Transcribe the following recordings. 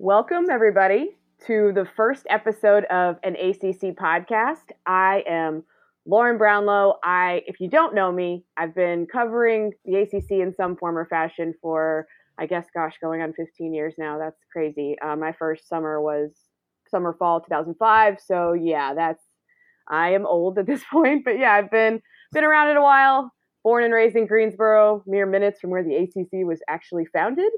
Welcome, everybody, to the first episode of an ACC podcast. I am Lauren Brownlow. I, if you don't know me, I've been covering the ACC in some form or fashion for, I guess, gosh, going on 15 years now. That's crazy. Uh, my first summer was summer fall 2005. So yeah, that's I am old at this point, but yeah, I've been been around it a while. Born and raised in Greensboro, mere minutes from where the ACC was actually founded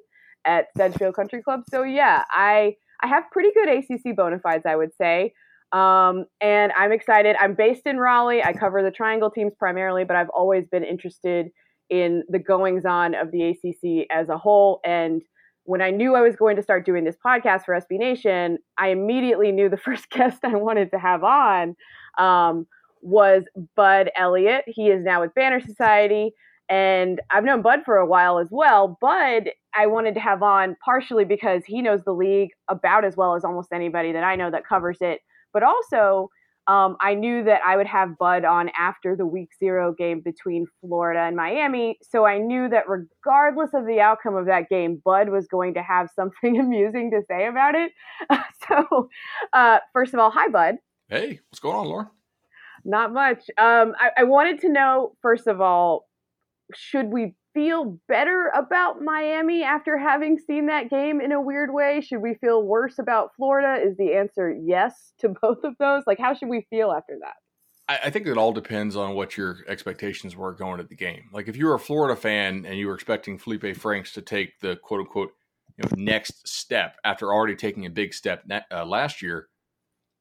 at Sedgefield Country Club. So yeah, I I have pretty good ACC bona fides, I would say. Um, and I'm excited. I'm based in Raleigh. I cover the Triangle teams primarily, but I've always been interested in the goings on of the ACC as a whole. And when I knew I was going to start doing this podcast for SB Nation, I immediately knew the first guest I wanted to have on um, was Bud Elliott. He is now with Banner Society. And I've known Bud for a while as well. Bud, I wanted to have on partially because he knows the league about as well as almost anybody that I know that covers it. But also, um, I knew that I would have Bud on after the week zero game between Florida and Miami. So I knew that regardless of the outcome of that game, Bud was going to have something amusing to say about it. so, uh, first of all, hi, Bud. Hey, what's going on, Laura? Not much. Um, I, I wanted to know, first of all, should we feel better about Miami after having seen that game in a weird way? Should we feel worse about Florida? Is the answer yes to both of those? Like, how should we feel after that? I, I think it all depends on what your expectations were going at the game. Like, if you were a Florida fan and you were expecting Felipe Franks to take the quote unquote you know, next step after already taking a big step uh, last year,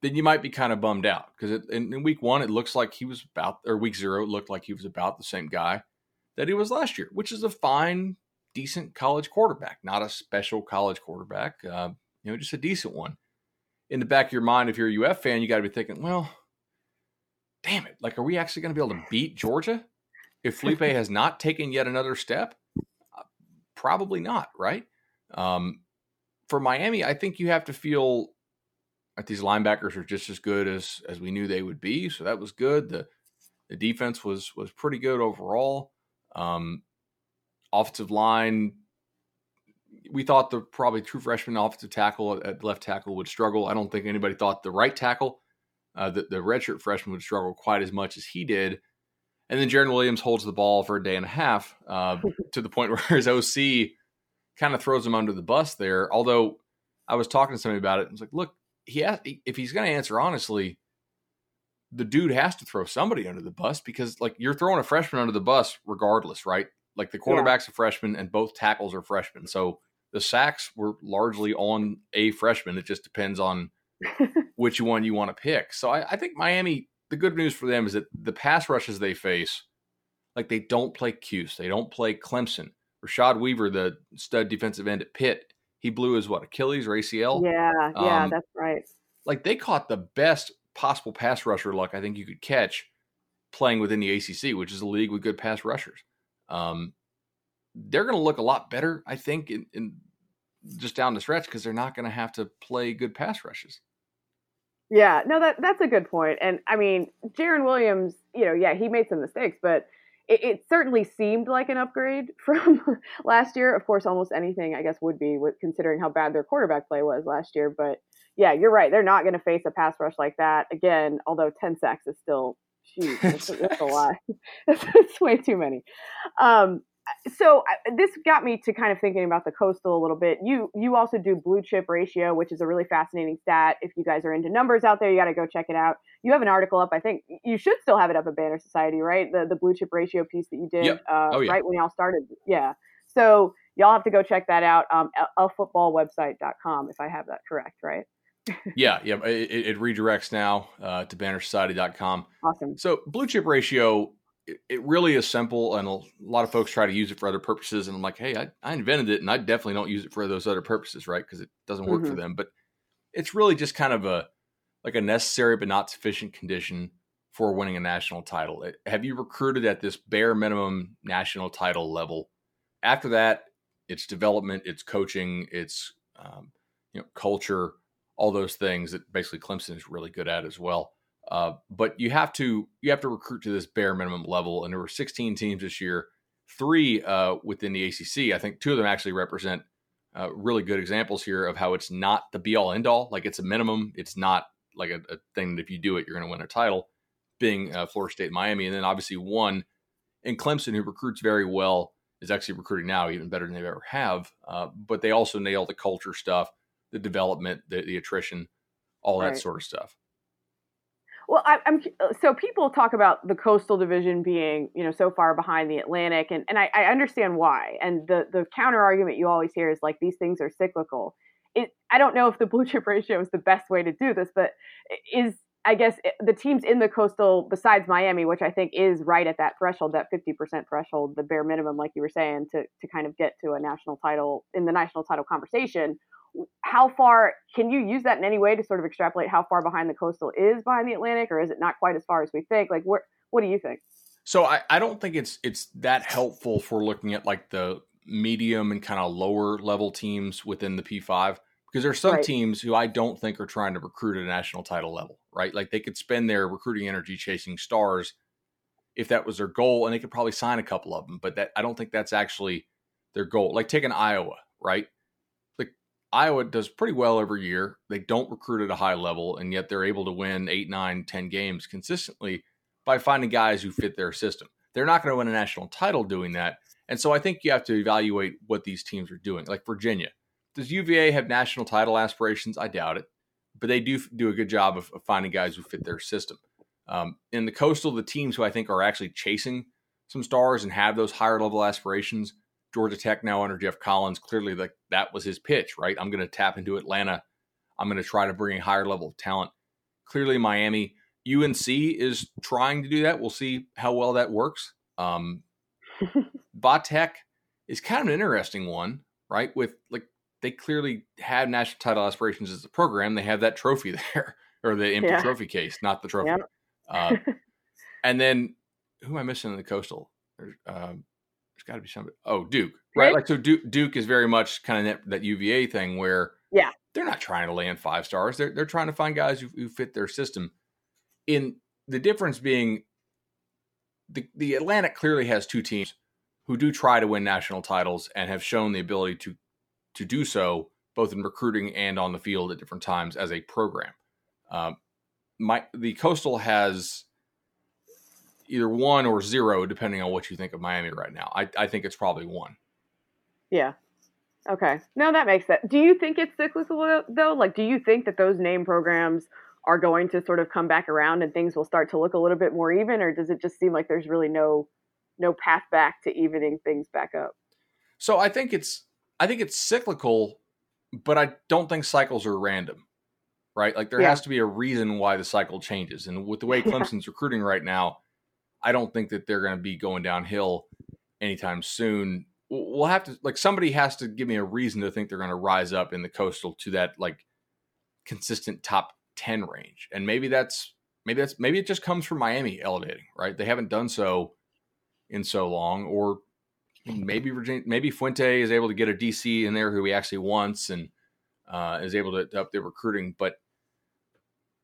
then you might be kind of bummed out because in, in, week one it looks like he was about, or week zero it looked like he was about the same guy that he was last year, which is a fine, decent college quarterback, not a special college quarterback, uh, you know, just a decent one. In the back of your mind, if you're a UF fan, you got to be thinking, well, damn it, like, are we actually going to be able to beat Georgia if Felipe has not taken yet another step? Uh, probably not, right? Um, for Miami, I think you have to feel that these linebackers are just as good as as we knew they would be. So that was good. The the defense was was pretty good overall. Um, offensive line, we thought the probably true freshman offensive tackle at left tackle would struggle. I don't think anybody thought the right tackle, uh, the, the redshirt freshman would struggle quite as much as he did. And then Jarren Williams holds the ball for a day and a half uh, to the point where his OC kind of throws him under the bus there. Although I was talking to somebody about it, I was like, look, he has, if he's going to answer honestly, the dude has to throw somebody under the bus because like you're throwing a freshman under the bus regardless, right? Like the quarterback's yeah. a freshman and both tackles are freshmen. So the sacks were largely on a freshman. It just depends on which one you want to pick. So I, I, think Miami, the good news for them is that the pass rushes they face, like they don't play Cuse, they don't play Clemson. Rashad Weaver, the stud defensive end at Pitt, he blew his what Achilles or ACL. Yeah, yeah, um, that's right. Like they caught the best possible pass rusher luck I think you could catch playing within the ACC, which is a league with good pass rushers. Um, they're going to look a lot better, I think, in, in just down the stretch because they're not going to have to play good pass rushes. Yeah, no, that that's a good point. And I mean, Jarren Williams, you know, yeah, he made some mistakes, but it, it, certainly seemed like an upgrade from last year. Of course, almost anything I guess would be considering how bad their quarterback play was last year. But yeah, you're right. They're not going to face a pass rush like that again. Although ten sacks is still, that's, that's a lot. it's way too many. Um, so this got me to kind of thinking about the coastal a little bit. You you also do blue chip ratio, which is a really fascinating stat. If you guys are into numbers out there, you got to go check it out. You have an article up. I think you should still have it up at Banner Society, right? The the blue chip ratio piece that you did yep. uh, oh, yeah. right when y'all started. Yeah. So y'all have to go check that out. Um, a footballwebsite.com if I have that correct, right? Yeah, yeah. It, it, redirects now uh, to bannersociety.com. Awesome. So blue chip ratio it, it, really is simple, and a lot of folks try to use it for other purposes. And I'm like, hey, I, I invented it, and I definitely don't use it for those other purposes, right? Because it doesn't work mm-hmm. for them. But it's really just kind of a like a necessary but not sufficient condition for winning a national title. It, have you recruited at this bare minimum national title level? After that, it's development, it's coaching, it's um, you know culture, all those things that basically Clemson is really good at as well. Uh, but you have to you have to recruit to this bare minimum level, and there were 16 teams this year, three uh, within the ACC. I think two of them actually represent uh, really good examples here of how it's not the be all end all. Like it's a minimum. It's not like a, a thing that if you do it, you're going to win a title. Being uh, Florida State, Miami, and then obviously one in Clemson, who recruits very well, is actually recruiting now even better than they've ever have. Uh, but they also nail the culture stuff, the development, the, the attrition, all that right. sort of stuff. Well, I, am uh, so people talk about the coastal division being, you know, so far behind the Atlantic, and and I, I understand why. And the the counter argument you always hear is like these things are cyclical. It, I don't know if the blue chip ratio is the best way to do this, but is I guess eh, the teams in the coastal, besides Miami, which I think is right at that threshold, that 50% threshold, the bare minimum, like you were saying, to, to kind of get to a national title in the national title conversation how far can you use that in any way to sort of extrapolate how far behind the coastal is behind the Atlantic, or is it not quite as far as we think? Like, what what do you think? So I, I don't think it's it's that helpful for looking at like the medium and kind of lower level teams within the P5 because there are some right. teams who I don't think are trying to recruit at a national title level, right? Like they could spend their recruiting energy chasing stars if that was their goal, and they could probably sign a couple of them, but that I don't think that's actually their goal. Like take an Iowa, right? Like Iowa does pretty well every year. They don't recruit at a high level, and yet they're able to win eight, nine, ten games consistently by finding guys who fit their system. They're not going to win a national title doing that. And so I think you have to evaluate what these teams are doing. Like Virginia. Does UVA have national title aspirations? I doubt it. But they do do a good job of, of finding guys who fit their system. Um, in the coastal, the teams who I think are actually chasing some stars and have those higher level aspirations Georgia Tech now under Geoff Collins, clearly like that was his pitch, right? I'm going to tap into Atlanta. I'm going to try to bring a higher level of talent. Clearly, Miami, UNC is trying to do that. We'll see how well that works. Um, is kind of an interesting one, right? With like they clearly have national title aspirations as a program. They have that trophy there, or the empty yeah. trophy case, not the trophy. Yep. Uh, and then who am I missing in the coastal? Um, there's got to be somebody. Oh, Duke, right? Like so, Duke, Duke is very much kind of that, that, UVA thing where yeah, they're not trying to land five stars. They're they're trying to find guys who, who fit their system. In the difference being, the the Atlantic clearly has two teams who do try to win national titles and have shown the ability to to do so both in recruiting and on the field at different times as a program. Um, my the coastal has either one or zero, depending on what you think of Miami right now. I, I think it's probably one. Yeah. Okay. No, that makes sense. Do you think it's cyclical though? Like, do you think that those name programs are going to sort of come back around and things will start to look a little bit more even, or does it just seem like there's really no no path back to evening things back up? So I think it's I think it's cyclical, but I don't think cycles are random. Right? Like there yeah. has to be a reason why the cycle changes. And with the way Clemson's recruiting right now, I don't think that they're going to be going downhill anytime soon. We'll have to like somebody has to give me a reason to think they're going to rise up in the coastal to that like consistent top 10 range. And maybe that's maybe that's maybe it just comes from Miami elevating, right? They haven't done so in so long or maybe Virginia maybe Fuente is able to get a DC in there who he actually wants and uh, is able to, to up their recruiting, but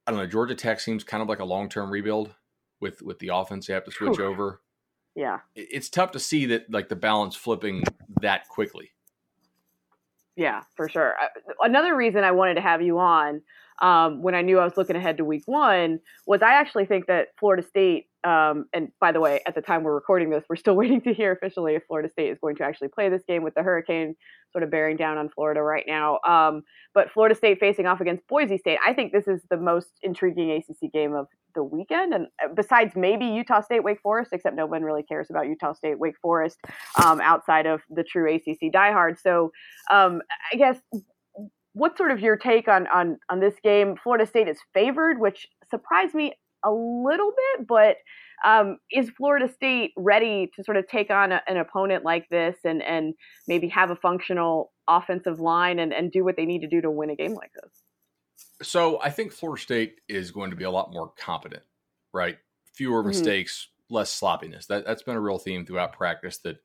I don't know. Georgia Tech seems kind of like a long term rebuild with with the offense they have to switch Whew. over. Yeah, it's tough to see that like the balance flipping that quickly. Yeah, for sure. Another reason I wanted to have you on um, when I knew I was looking ahead to week one was I actually think that Florida State, um, and by the way, at the time we're recording this, we're still waiting to hear officially if Florida State is going to actually play this game with the hurricane sort of bearing down on Florida right now. Um, but Florida State facing off against Boise State, I think this is the most intriguing ACC game of the weekend. And uh, besides maybe Utah State, Wake Forest, except no one really cares about Utah State, Wake Forest um, outside of the true ACC diehard. So um, I guess what's sort of your take on on on this game? Florida State is favored, which surprised me a little bit, but um, is Florida State ready to sort of take on a, an opponent like this and and maybe have a functional offensive line and, and do what they need to do to win a game like this? So I think Florida State is going to be a lot more competent, right? Fewer mm-hmm. mistakes, less sloppiness. That that's been a real theme throughout practice that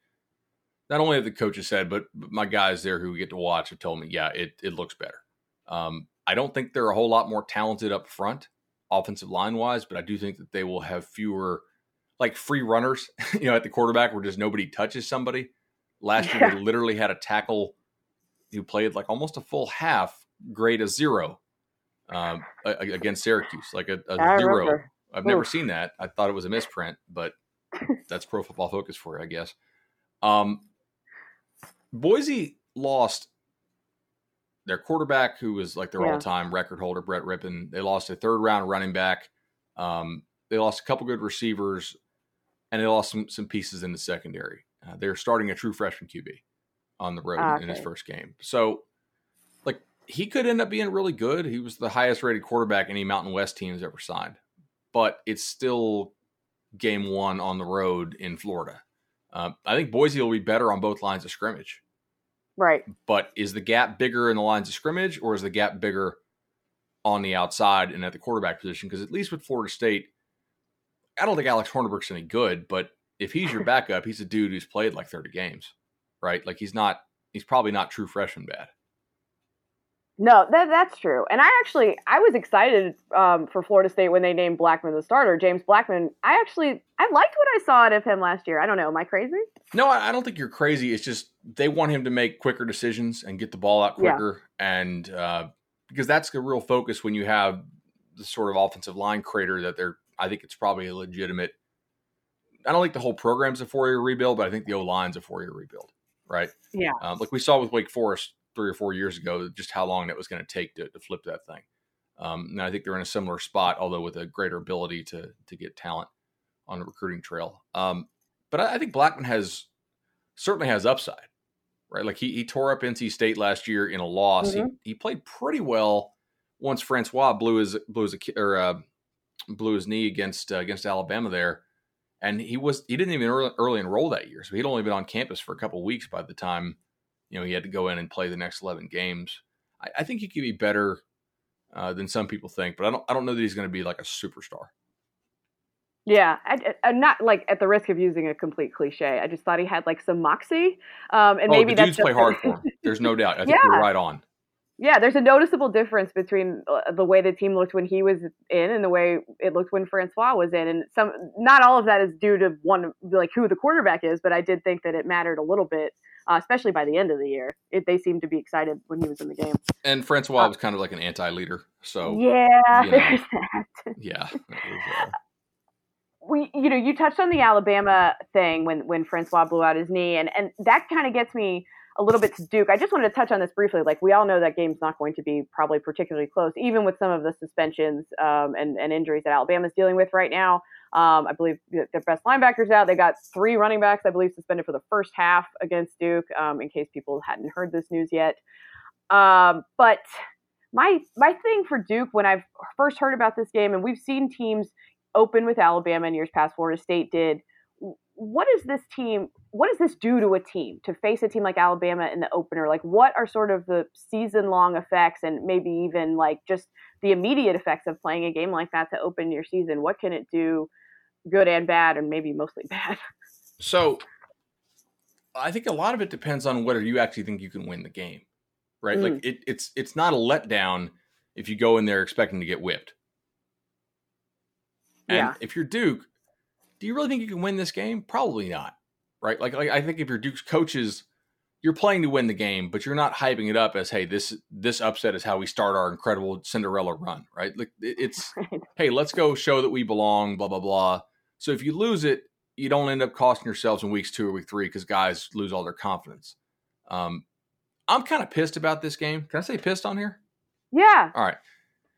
not only have the coaches said, but my guys there who get to watch have told me, yeah, it, it looks better. Um, I don't think they're a whole lot more talented up front, offensive line wise, but I do think that they will have fewer like free runners, you know, at the quarterback where just nobody touches somebody. Last year, yeah. they literally had a tackle who played like almost a full half, grade a zero um, against Syracuse, like a, a zero. Remember. I've never seen that. I thought it was a misprint, but that's Pro Football Focus for you, I guess. Um, Boise lost their quarterback, who was like their yeah. all-time record holder, Brett Rypien. They lost a third-round running back. Um, they lost a couple good receivers, and they lost some some pieces in the secondary. Uh, they're starting a true freshman QB on the road okay. in his first game. So, like, he could end up being really good. He was the highest-rated quarterback any Mountain West team has ever signed, but it's still game one on the road in Florida. Uh, I think Boise will be better on both lines of scrimmage. Right. But is the gap bigger in the lines of scrimmage or is the gap bigger on the outside and at the quarterback position? Because at least with Florida State, I don't think Alex Hornibrook's any good, but if he's your backup, he's a dude who's played like 30 games, right? Like he's not, he's probably not true freshman bad. No, that that's true. And I actually I was excited um, for Florida State when they named Blackman the starter, James Blackman. I actually I liked what I saw out of him last year. I don't know, am I crazy? No, I don't think you're crazy. It's just they want him to make quicker decisions and get the ball out quicker, yeah. and uh, because that's the real focus when you have the sort of offensive line crater that they're. I think it's probably a legitimate. I don't think the whole program's a four year rebuild, but I think the O line's a four year rebuild, right? Yeah. Um, like we saw with Wake Forest three or four years ago, just how long that was going to take to, to flip that thing. Um, and I think they're in a similar spot, although with a greater ability to to get talent on the recruiting trail. Um, but I, I, think Blackman has certainly has upside, right? Like he he tore up NC State last year in a loss. Mm-hmm. He he played pretty well once Francois blew his blew his or uh, blew his knee against uh, against Alabama there, and he was he didn't even early, early enroll that year, so he'd only been on campus for a couple weeks by the time you know he had to go in and play the next 11 games i, I think he could be better uh, than some people think but i don't i don't know that he's going to be like a superstar yeah, I, am not like at the risk of using a complete cliche. I just thought he had like some moxie, um, and oh, maybe the dudes play hard for him. There's no doubt. I think yeah. you're right on. Yeah, there's a noticeable difference between uh, the way the team looked when he was in and the way it looked when Francois was in, and some not all of that is due to one like who the quarterback is, but I did think that it mattered a little bit uh, especially by the end of the year. It, they seemed to be excited when he was in the game. And Francois uh, was kind of like an anti-leader, so yeah, you know, there's that. Yeah. uh... We, you know, you touched on the Alabama thing when when Francois blew out his knee, and and that kind of gets me a little bit to Duke. I just wanted to touch on this briefly. Like we all know that game's not going to be probably particularly close, even with some of the suspensions um, and, and injuries that Alabama's dealing with right now. Um, I believe their best linebackers out. They got three running backs, I believe, suspended for the first half against Duke. Um, in case people hadn't heard this news yet, um, but my my thing for Duke when I've first heard about this game, and we've seen teams open with Alabama in years past. Florida State did. What does this team? What does this do to a team to face a team like Alabama in the opener? Like, what are sort of the season long effects, and maybe even like just the immediate effects of playing a game like that to open your season. What can it do, good and bad, and maybe mostly bad? So, I think a lot of it depends on whether you actually think you can win the game, right? Mm. Like it, it's it's not a letdown if you go in there expecting to get whipped. And yeah. if you're Duke, do you really think you can win this game? Probably not, right? Like, like I think if you're Duke's coaches you're playing to win the game, but you're not hyping it up as, hey, this this upset is how we start our incredible Cinderella run, right? Like it's, hey, let's go show that we belong, blah blah blah. So if you lose it, you don't end up costing yourselves in weeks two or week three because guys lose all their confidence. Um, I'm kind of pissed about this game. Can I say pissed on here? Yeah. All right.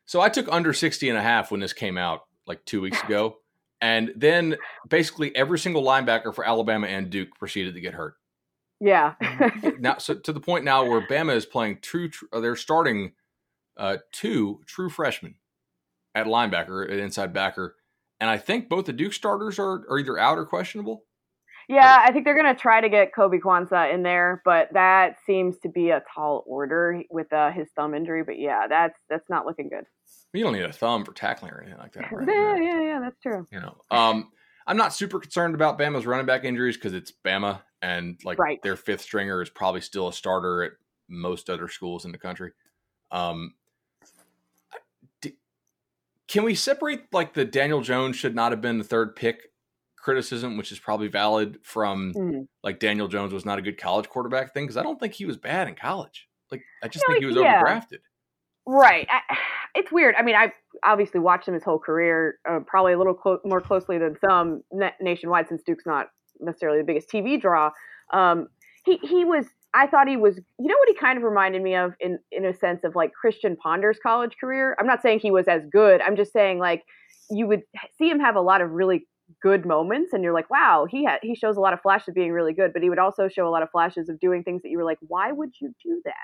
So I took under 60 and a half when this came out like two weeks ago. And then basically every single linebacker for Alabama and Duke proceeded to get hurt. Yeah. now, so to the point now where Bama is playing true, tr- they're starting uh, two true freshmen at linebacker, at inside backer, and I think both the Duke starters are, are either out or questionable. Yeah, I think they're going to try to get Koby Quansah in there, but that seems to be a tall order with uh, his thumb injury. But yeah, that's that's not looking good. You don't need a thumb for tackling or anything like that. Right? yeah, yeah, yeah, that's true. You know, um, I'm not super concerned about Bama's running back injuries because it's Bama, and like right. their fifth stringer is probably still a starter at most other schools in the country. Um, can we separate like the Daniel Jones should not have been the third pick criticism, which is probably valid, from mm. like Daniel Jones was not a good college quarterback thing? Because I don't think he was bad in college. Like I just you think he was yeah. overdrafted. Right. I, it's weird. I mean, I've obviously watched him his whole career, uh, probably a little clo- more closely than some na- nationwide, since Duke's not necessarily the biggest TV draw. Um, he he was. I thought he was. You know what he kind of reminded me of in in a sense of like Christian Ponder's college career. I'm not saying he was as good. I'm just saying like you would see him have a lot of really good moments and you're like wow he ha- he shows a lot of flashes of being really good but he would also show a lot of flashes of doing things that you were like why would you do that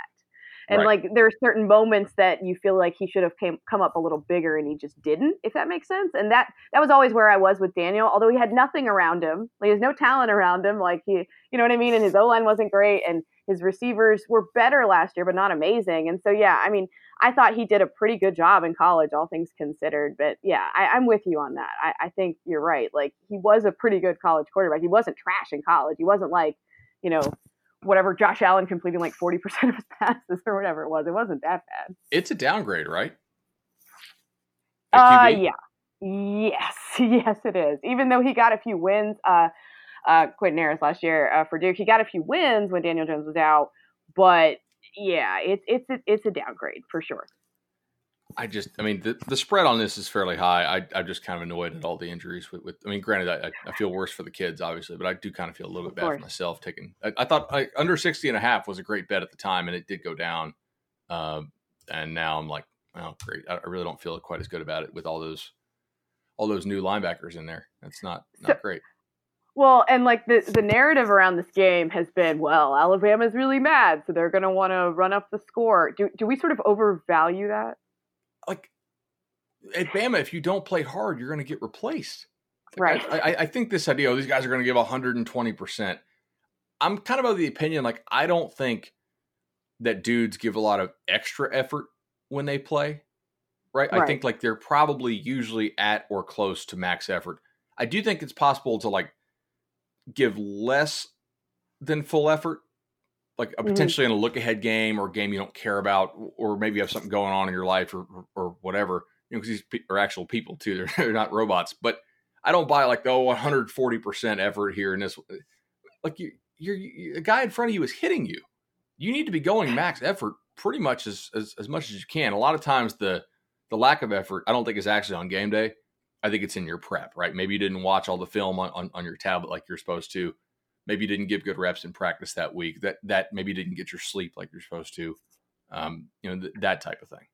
and right. like there are certain moments that you feel like he should have came come up a little bigger and he just didn't if that makes sense and that that was always where i was with daniel although he had nothing around him like there's no talent around him like he you know what i mean and his o line wasn't great and his receivers were better last year but not amazing and so yeah i mean i thought he did a pretty good job in college all things considered but yeah I, am with you on that I, I think you're right like he was a pretty good college quarterback he wasn't trash in college he wasn't like you know whatever Josh Allen completing like 40% of his passes or whatever it was. It wasn't that bad. It's a downgrade, right? Uh, yeah. Yes. Yes, it is. Even though he got a few wins, uh, uh, Quentin Harris last year uh, for Duke, he got a few wins when Daniel Jones was out. But yeah, it's it's a, it's a downgrade for sure. I just, I mean, the, the spread on this is fairly high. I, I'm just kind of annoyed at all the injuries. With, with I mean, granted, I, I feel worse for the kids, obviously, but I do kind of feel a little bit bad for myself taking. I, I thought like, under 60 and a half was a great bet at the time, and it did go down. Uh, and now I'm like, oh, great. I, I really don't feel quite as good about it with all those, all those new linebackers in there. That's not not so, great. Well, and like the the narrative around this game has been, well, Alabama's really mad, so they're going to want to run up the score. Do do we sort of overvalue that? like at Bama, if you don't play hard, you're going to get replaced. Right. I, I, I, think this idea, oh, these guys are going to give 120%. I'm kind of of the opinion, like, I don't think that dudes give a lot of extra effort when they play. Right? right. I think like they're probably usually at or close to max effort. I do think it's possible to like give less than full effort like a, mm-hmm. potentially mm-hmm. in a look ahead game or game you don't care about, or maybe you have something going on in your life or or, or whatever. You know, because these are actual people too; they're, they're not robots. But I don't buy like the oh, 140 percent effort here in this. Like you, you're you, a guy in front of you is hitting you. You need to be going max effort pretty much as, as as much as you can. A lot of times the the lack of effort, I don't think is actually on game day. I think it's in your prep, right? Maybe you didn't watch all the film on, on, on your tablet like you're supposed to maybe you didn't give good reps in practice that week. That that maybe you didn't get your sleep like you're supposed to. Um, you know th- that type of thing.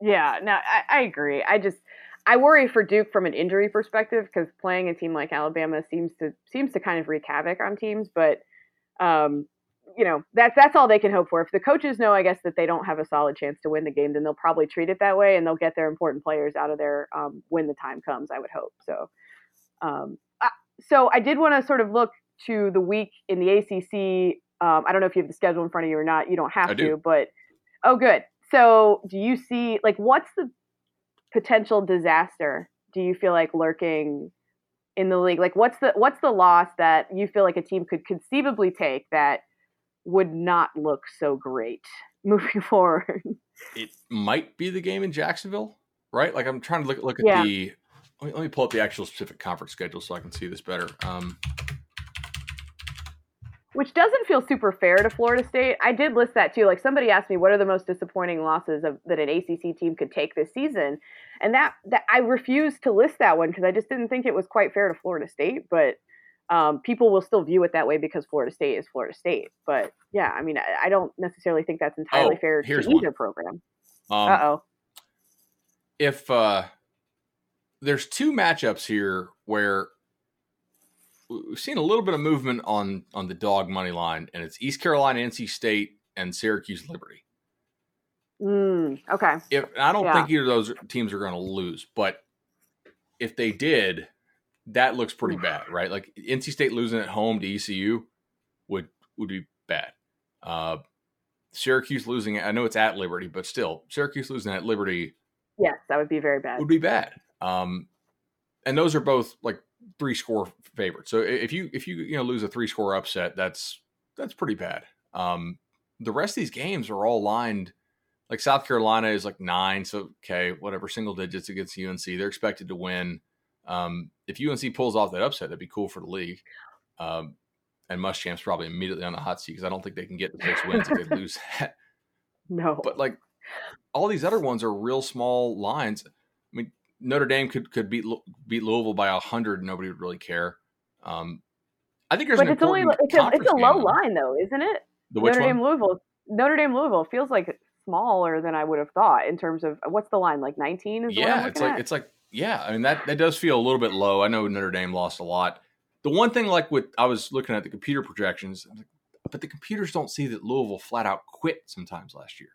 Yeah, no, I, I agree. I just I worry for Duke from an injury perspective because playing a team like Alabama seems to seems to kind of wreak havoc on teams. But um, you know that's that's all they can hope for. If the coaches know, I guess that they don't have a solid chance to win the game, then they'll probably treat it that way, and they'll get their important players out of there um, when the time comes. I would hope so. Um, so I did want to sort of look to the week in the ACC. Um, I don't know if you have the schedule in front of you or not. You don't have I to, do. but oh, good. So do you see like what's the potential disaster? Do you feel like lurking in the league? Like what's the what's the loss that you feel like a team could conceivably take that would not look so great moving forward? It might be the game in Jacksonville, right? Like I'm trying to look look at yeah. the let me, let me, pull up the actual specific conference schedule so I can see this better. Um, which doesn't feel super fair to Florida State. I did list that too. Like somebody asked me, what are the most disappointing losses of, that an ACC team could take this season? And that that I refused to list that one because I just didn't think it was quite fair to Florida State. But um, people will still view it that way because Florida State is Florida State. But yeah, I mean, I, I don't necessarily think that's entirely oh, fair to either one. program. Um, uh oh. If uh, there's two matchups here where we've seen a little bit of movement on on the dog money line, and it's East Carolina, NC State, and Syracuse Liberty. Mm, okay. If I don't yeah. think either of those teams are going to lose, but if they did, that looks pretty bad, right? Like NC State losing at home to ECU would would be bad. Uh, Syracuse losing, I know it's at Liberty, but still, Syracuse losing at Liberty. Yes, that would be very bad. Would be bad. Um, and those are both like three score favorites. So if you if you you know lose a three score upset, that's that's pretty bad. Um, the rest of these games are all lined like South Carolina is like nine, so okay, whatever, single digits against UNC. They're expected to win. Um, if UNC pulls off that upset, that'd be cool for the league. Um, and Muschamp's probably immediately on the hot seat because I don't think they can get the six wins if they lose that. No, But like all these other ones are real small lines. I mean, Notre Dame could could beat beat Louisville by a hundred, nobody would really care. Um, I think there's but it's only it's a, it's a low line though, isn't it? The Notre one? Dame Louisville. Notre Dame Louisville feels like smaller than I would have thought in terms of what's the line like 19 is Yeah, it's like at? it's like yeah. I mean that that does feel a little bit low. I know Notre Dame lost a lot. The one thing like with I was looking at the computer projections, I was like, but the computers don't see that Louisville flat out quit sometimes last year.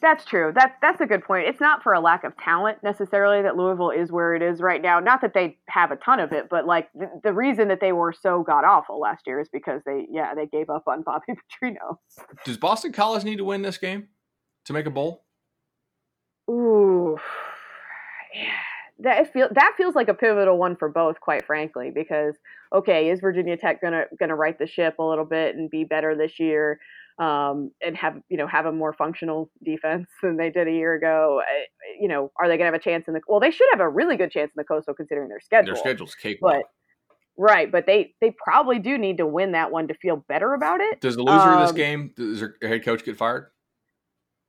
That's true. That's that's a good point. It's not for a lack of talent necessarily that Louisville is where it is right now. Not that they have a ton of it, but like the, the reason that they were so god awful last year is because they yeah they gave up on Bobby Petrino. Does Boston College need to win this game to make a bowl? Ooh, yeah. That feel that feels like a pivotal one for both, quite frankly. Because okay, is Virginia Tech gonna gonna right the ship a little bit and be better this year, um, and have you know have a more functional defense than they did a year ago? You know, are they gonna have a chance in the? Well, they should have a really good chance in the Coastal considering their schedule. Their schedule's cake. but right, but they they probably do need to win that one to feel better about it. Does the loser of this Um, game, does their head coach get fired?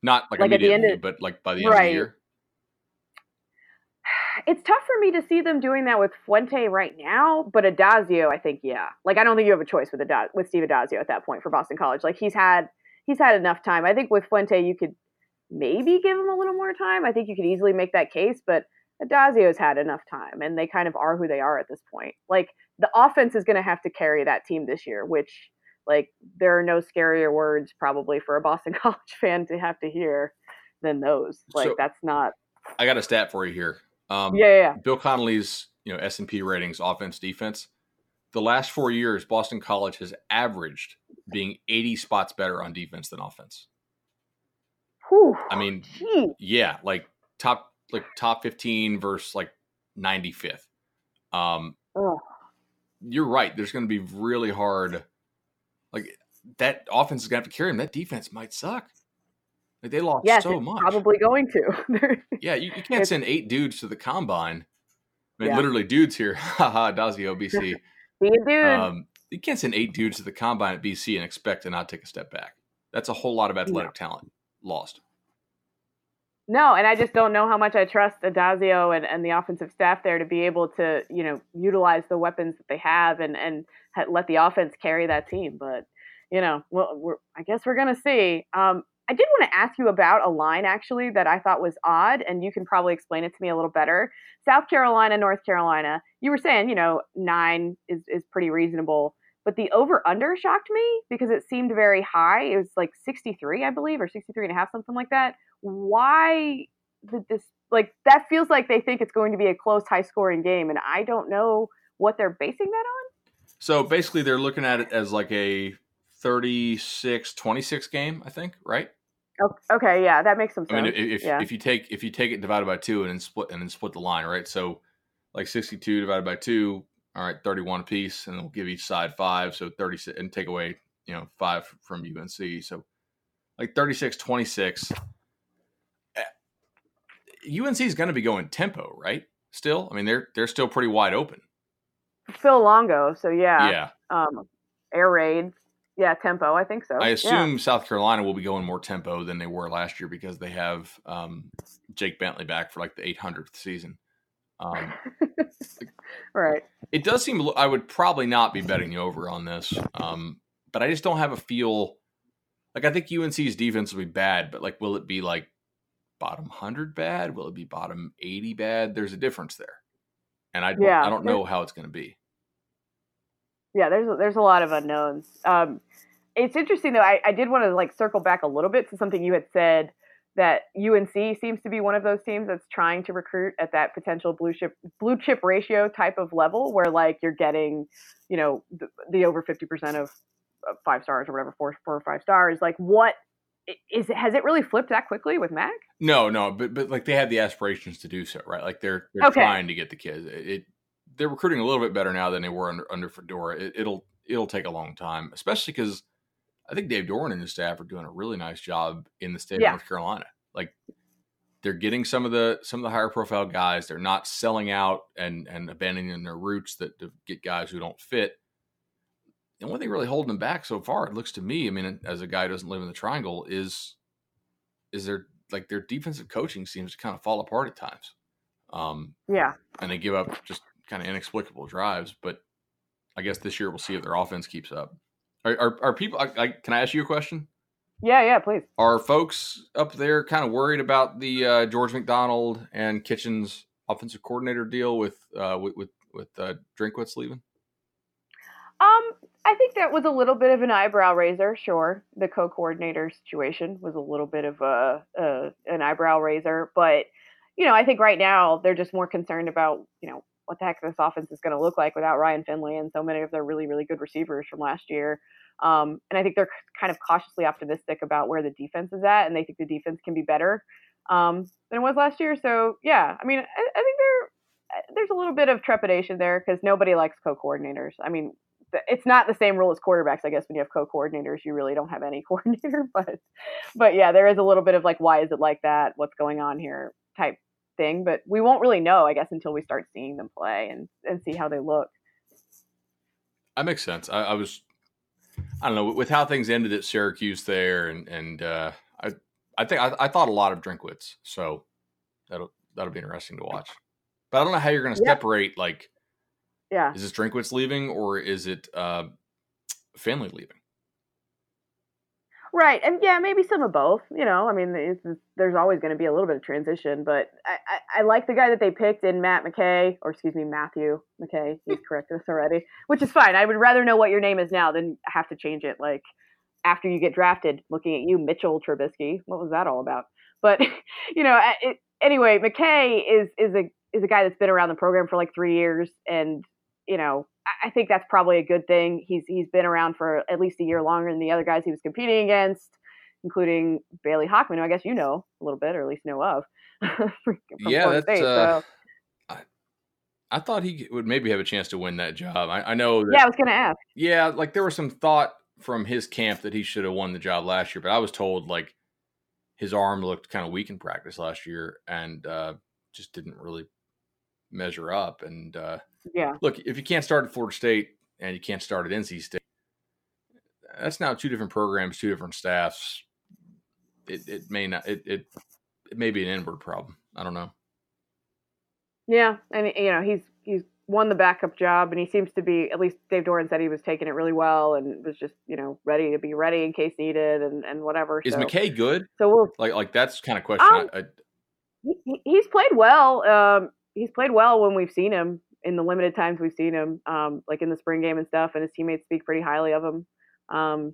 Not like, Like immediately, end of- but like by the end of the year. It's tough for me to see them doing that with Fuente right now, but Addazio, I think, yeah. Like I don't think you have a choice with Adaz- with Steve Addazio at that point for Boston College. Like he's had he's had enough time. I think with Fuente you could maybe give him a little more time. I think you could easily make that case, but Addazio's had enough time and they kind of are who they are at this point. Like the offense is going to have to carry that team this year, which like there are no scarier words probably for a Boston College fan to have to hear than those. Like So- that's not I got a stat for you here. Um, yeah, yeah. Bill Connolly's you know S and P ratings, offense, defense. The last four years, Boston College has averaged being 80 spots better on defense than offense. Whew. I mean, Gee. yeah, like top like top 15 versus like 95th. Um, Ugh. you're right. There's going to be really hard. Like that offense is going to have to carry them. That defense might suck. Like they lost Yes, so much. probably going to. Yeah, you, you can't send eight dudes to the combine. I mean, Yeah. literally dudes here. Haha, Dazio BC. Be a dude. Um, you can't send eight dudes to the combine at BC and expect to not take a step back. That's a whole lot of athletic talent lost. no, and I just don't know how much I trust Addazio and, and the offensive staff there to be able to, you know, utilize the weapons that they have and and let the offense carry that team. But you know, well, we're, I guess we're gonna see. Um, I did want to ask you about a line actually that I thought was odd, and you can probably explain it to me a little better. South Carolina, North Carolina. You were saying, you know, nine is is pretty reasonable. But the over under shocked me because it seemed very high. It was like 63, I believe, or 63 and a half, something like that. Why did this, like, that feels like they think it's going to be a close, high scoring game. And I don't know what they're basing that on. So basically, they're looking at it as like a 36 26 game, I think, right? Okay, yeah, that makes some I mean, sense. if, yeah. if you take if you take it divided by two and then split and then split the line, right? So like 62 divided by two, all right, 31 apiece, and we'll give each side five, so 36, and take away you know five from UNC, so like 36 26. UNC is going to be going tempo, right? Still, I mean they're they're still pretty wide open. Phil Longo, so yeah. yeah. Um, air raid, yeah, tempo, I think so. I Yeah. assume South Carolina will be going more tempo than they were last year because they have um, Jake Bentley back for like the 800th season. Um, Right. it does seem I would probably not be betting the over on this, um, but I just don't have a feel. Like I think UNC's defense will be bad, but like, will it be like bottom hundred bad? Will it be bottom eighty bad? There's a difference there, and I don't, Yeah. I don't know how it's going to be. Yeah there's there's a lot of unknowns um it's interesting though I, I did want to like circle back a little bit to something you had said that unc seems to be one of those teams that's trying to recruit at that potential blue chip blue chip ratio type of level where like you're getting you know the, the over 50% of of five stars or whatever four four or five stars like what is it has it really flipped that quickly with Mack No, no, but but like they have the aspirations to do so, right? Like they're they're Okay. trying to get the kids. It, it they're recruiting a little bit better now than they were under under Fedora. It, it'll it'll take a long time, especially because I think Dave Doeren and his staff are doing a really nice job in the state Yeah. of North Carolina. Like they're getting some of the some of the higher profile guys. They're not selling out and and abandoning their roots that to get guys who don't fit. the only thing really holding them back so far, it looks to me, I mean, as a guy who doesn't live in the triangle, is is their like their defensive coaching seems to kind of fall apart at times. Um, yeah, and they give up just kind of inexplicable drives. But I guess this year we'll see if their offense keeps up. Are are, are people? I, I, can I ask you a question? Yeah, yeah, please. Are folks up there kind of worried about the uh, George McDonald and Kitchens offensive coordinator deal with uh, with with, with uh, Drinkwitz leaving? Um, I think that was a little bit of an eyebrow raiser. Sure, the co-coordinator situation was a little bit of a, a an eyebrow raiser, but you know, I think right now they're just more concerned about you know what the heck this offense is going to look like without Ryan Finley and so many of their really really good receivers from last year. Um, and I think they're kind of cautiously optimistic about where the defense is at, and they think the defense can be better um, than it was last year. So yeah, I mean, I, I think there there's a little bit of trepidation there because nobody likes co-coordinators. I mean, it's not the same rule as quarterbacks, I guess. When you have co-coordinators, you really don't have any coordinator. But, but yeah, there is a little bit of like, why is it like that? What's going on here? Type thing. But we won't really know, I guess, until we start seeing them play and and see how they look. That makes sense. I, I was, I don't know, with how things ended at Syracuse there, and and uh, I I think I, I thought a lot of Drinkwitz, so that'll that'll be interesting to watch. But I don't know how you're going to yeah. separate like yeah. Is this Drinkwitz leaving or is it uh, Finley leaving? Right, and yeah, maybe some of both. You know, I mean, it's, it's, there's always going to be a little bit of transition, but I, I, I, like the guy that they picked in Matt McKay, or excuse me, Matthew McKay. He's corrected us already, which is fine. I would rather know what your name is now than have to change it like after you get drafted. Looking at you, Mitchell Trubisky. What was that all about? But you know, it, anyway, McKay is is a is a guy that's been around the program for like three years and you know, I think that's probably a good thing. He's he's been around for at least a year longer than the other guys he was competing against, including Bailey Hockman, who I guess you know a little bit or at least know of. yeah, that's. State, uh, so. I, I thought he would maybe have a chance to win that job. I, I know. That, yeah, I was going to ask. Yeah, like there was some thought from his camp that he should have won the job last year, but I was told like his arm looked kind of weak in practice last year and uh, just didn't really measure up. And uh, yeah, look, if you can't start at Florida State and you can't start at NC State, that's now two different programs, two different staffs. It it may not it it, it may be an inward problem. I don't know. Yeah, and you know he's he's won the backup job, and he seems to be at least Dave Doeren said he was taking it really well and was just you know ready to be ready in case needed and and whatever. Is so, McKay good? So we'll like like that's kind of question. Um, I, I, he, he's played well. Um, he's played well when we've seen him in the limited times we've seen him, um, like in the spring game and stuff, and his teammates speak pretty highly of him. Um,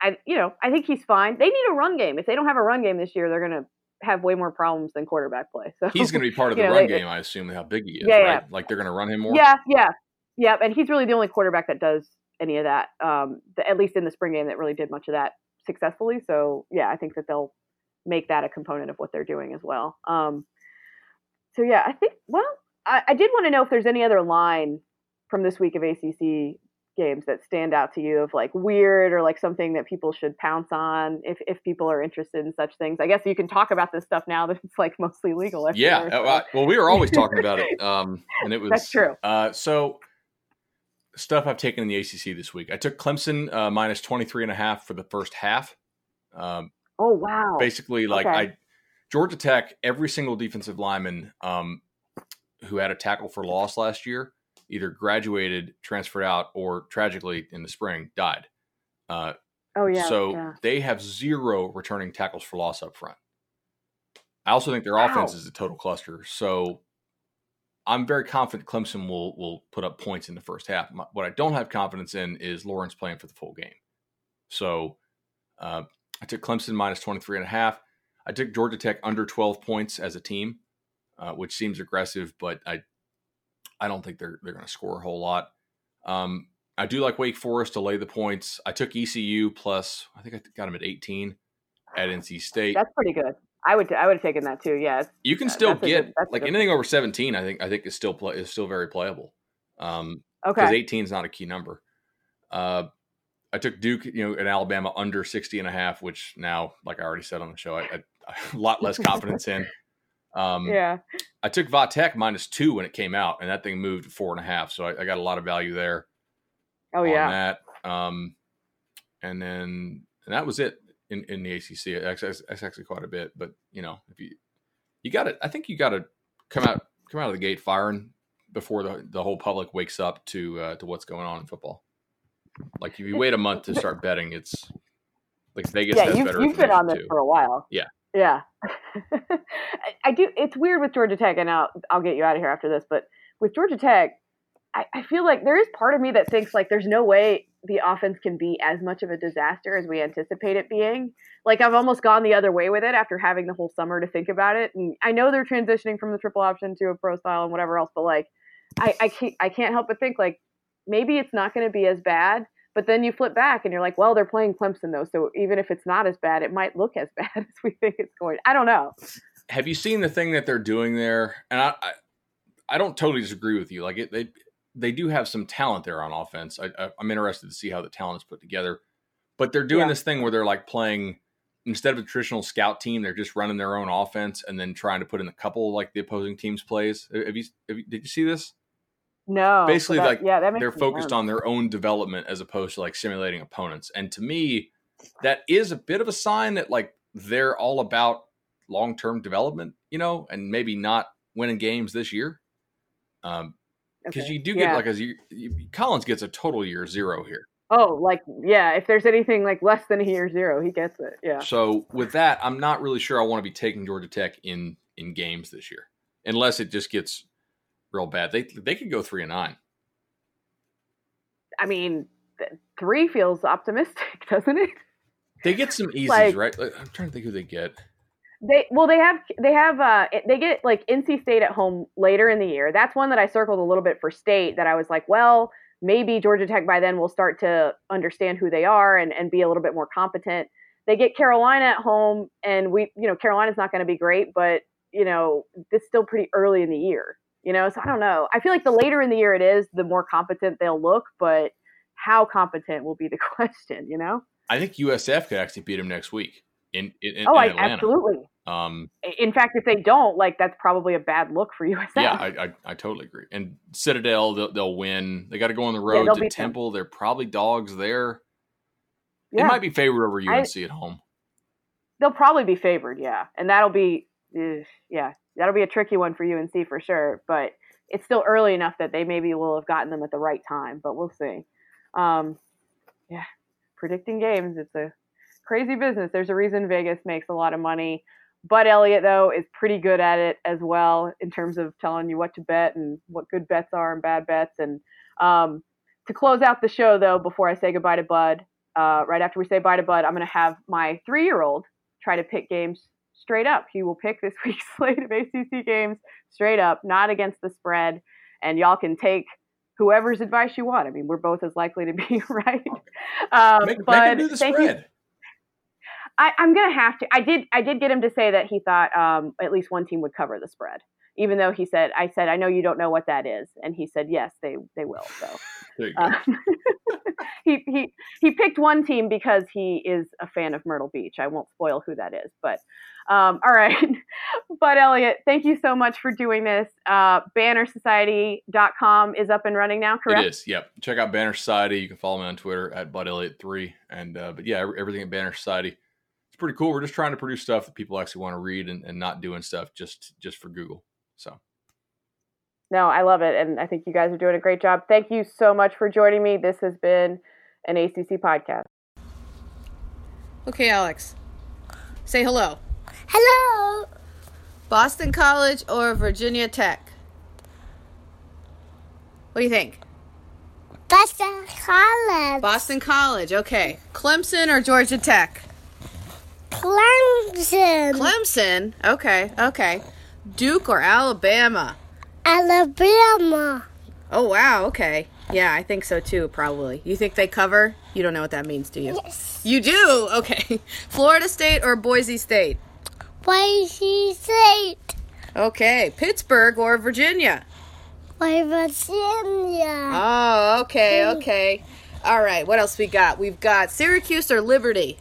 I, you know, I think he's fine. They need a run game. If they don't have a run game this year, they're going to have way more problems than quarterback play. So he's going to be part of the know, run they, game, I assume, how big he is. Yeah, right? yeah. Like they're going to run him more. Yeah, yeah, yeah. And he's really the only quarterback that does any of that. Um, the, at least in the spring game, that really did much of that successfully. So yeah, I think that they'll make that a component of what they're doing as well. Um, so yeah, I think well, I, I did want to know if there's any other line from this week of ACC games that stand out to you of like weird or like something that people should pounce on if, if people are interested in such things i guess you can talk about this stuff now that it's like mostly legal yeah so. well we were always talking about it um and it was that's true uh so stuff i've taken in the acc this week i took clemson uh, minus 23 and a half for the first half um oh wow basically like okay. i georgia tech every single defensive lineman um who had a tackle for loss last year either graduated, transferred out, or tragically in the spring died. Uh, oh yeah. So yeah. they have zero returning tackles for loss up front. I also think their wow. offense is a total cluster. So I'm very confident Clemson will will put up points in the first half. what I don't have confidence in is Lawrence playing for the full game. So uh, I took Clemson minus 23 and a half. I took Georgia Tech under 12 points as a team uh, which seems aggressive, but I I don't think they're they're going to score a whole lot. Um, I do like Wake Forest to lay the points. I took ECU plus. I think I got them at 18 at NC State. That's pretty good. I would I would have taken that too. Yes, you can still get good, like anything over 17. I think I think is still play is still very playable. Um, okay, because 18 is not a key number. Uh, I took Duke, you know, in Alabama under 60 and a half, which now, like I already said on the show, I, I, a lot less confidence in. Um, yeah. I took Vatech minus two when it came out, and that thing moved four and a half. So I, I got a lot of value there. Oh yeah. That. Um, and then and that was it in, in the ACC. That's, actually quite a bit, but you know, if you you got it, I think you got to come out come out of the gate firing before the the whole public wakes up to uh, to what's going on in football. Like if you wait a month to start betting, it's like Vegas yeah, you've, better. you've been on this too. for a while. Yeah. Yeah. I, do. It's weird with Georgia Tech, and I'll I'll get you out of here after this. But with Georgia Tech, I, I feel like there is part of me that thinks like there's no way the offense can be as much of a disaster as we anticipate it being. Like I've almost gone the other way with it after having the whole summer to think about it. And I know they're transitioning from the triple option to a pro style and whatever else, but like I, I can't I can't help but think like maybe it's not going to be as bad. But then you flip back and you're like, well, they're playing Clemson though, so even if it's not as bad, it might look as bad as we think it's going. I don't know. Have you seen the thing that they're doing there? And I, I, I don't totally disagree with you. Like it, they, they do have some talent there on offense. I, I, am interested to see how the talent is put together. But they're doing Yeah. this thing where they're like playing instead of a traditional scout team, they're just running their own offense and then trying to put in a couple like the opposing team's plays. Have you, have you did you see this? No, Basically, that- like, yeah, that they're focused sense. on their own development as opposed to like simulating opponents. And to me, that is a bit of a sign that like they're all about long term development, you know, and maybe not winning games this year. Um, because Okay. you do get Yeah. like as you Collins gets a total year zero here. Oh, like yeah. If there's anything like less than a year zero, he gets it. Yeah. So with that, I'm not really sure I want to be taking Georgia Tech in in games this year, unless it just gets real bad. They they could go three and nine. I mean, three feels optimistic, doesn't it? They get some easies, Like- right? Like, I'm trying to think who they get. They well, they have they have uh they get like NC State at home later in the year. That's one that I circled a little bit for state. That I was like, well, maybe Georgia Tech by then will start to understand who they are and and be a little bit more competent. They get Carolina at home, and we you know Carolina's not going to be great, but you know it's still pretty early in the year. You know, so I don't know. I feel like the later in the year it is, the more competent they'll look, but how competent will be the question. You know? I think USF could actually beat them next week in in, in oh, I Atlanta. absolutely. Um, In fact, if they don't, like that's probably a bad look for USF. yeah, I, I I totally agree. And Citadel, they'll, they'll win. They got to go on the road they'll to beat them. Temple. They're probably dogs there. They Yeah. might be favored over I- UNC at home. They'll probably be favored, yeah, and that'll be, yeah, that'll be a tricky one for UNC for sure. But it's still early enough that they maybe will have gotten them at the right time. But we'll see. Um, yeah, predicting games, it's a crazy business. There's a reason Vegas makes a lot of money. Bud Elliott though is pretty good at it as well in terms of telling you what to bet and what good bets are and bad bets. And um, to close out the show though, before I say goodbye to Bud, uh, right after we say bye to Bud, I'm going to have my three-year-old try to pick games straight up. He will pick this week's slate of ACC games straight up, not against the spread. And y'all can take whoever's advice you want. I mean, we're both as likely to be right. Um, Make, make but the thank you spread. I, I'm gonna have to. I did. I did get him to say that he thought um, at least one team would cover the spread, even though he said, "I said I know you don't know what that is," and he said, "Yes, they they will." So you um, he he picked one team because he is a fan of Myrtle Beach. I won't spoil who that is, but um, all right. Bud Elliott, thank you so much for doing this. Uh, BannerSociety.com is up and running now, correct? It is. Yep. Check out Banner Society. You can follow me on Twitter at Bud Elliott three. And uh, but yeah, everything at Banner Society. It's pretty cool. We're just trying to produce stuff that people actually want to read and, and not doing stuff just just for Google. So No, I love it. And I think you guys are doing a great job. Thank you so much for joining me. This has been an ACC podcast. Okay, Alex. Say hello. Hello. Boston College or Virginia Tech? What do you think? Boston College. Boston College, okay. Clemson or Georgia Tech? Clemson. Clemson, okay, okay. Duke or Alabama? Alabama. Oh, wow, okay. Yeah, I think so too, probably. You think they cover? You don't know what that means, do you? Yes. You do? Okay. Florida State or Boise State? Boise State. Okay. Pittsburgh or Virginia? Why Virginia? Oh, okay, hmm. okay. All right, what else we got? We've got Syracuse or Liberty?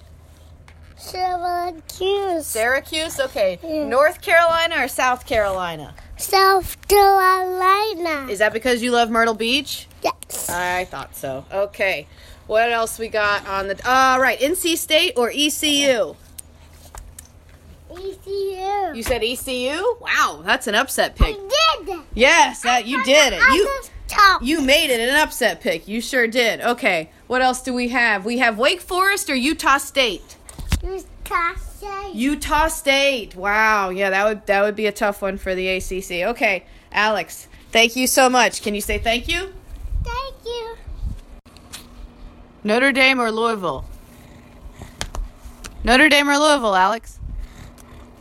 Syracuse. Syracuse, okay. Yeah. North Carolina or South Carolina? South Carolina. Is that because you love Myrtle Beach? Yes. I thought so. Okay. What else we got on the? All right, NC State or ECU? ECU. You said ECU. Wow, that's an upset I pick. did. Yes, that you did it. I You you made it an upset pick. You sure did. Okay, what else do we have? We have Wake Forest or Utah State. You can't. Utah State. Wow. Yeah, that would that would be a tough one for the ACC. Okay, Alex. Thank you so much. Can you say thank you? Thank you. Notre Dame or Louisville? Notre Dame or Louisville, Alex?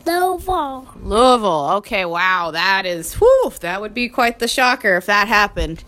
Ball. Louisville. Okay, wow. That is whew, that would be quite the shocker if that happened.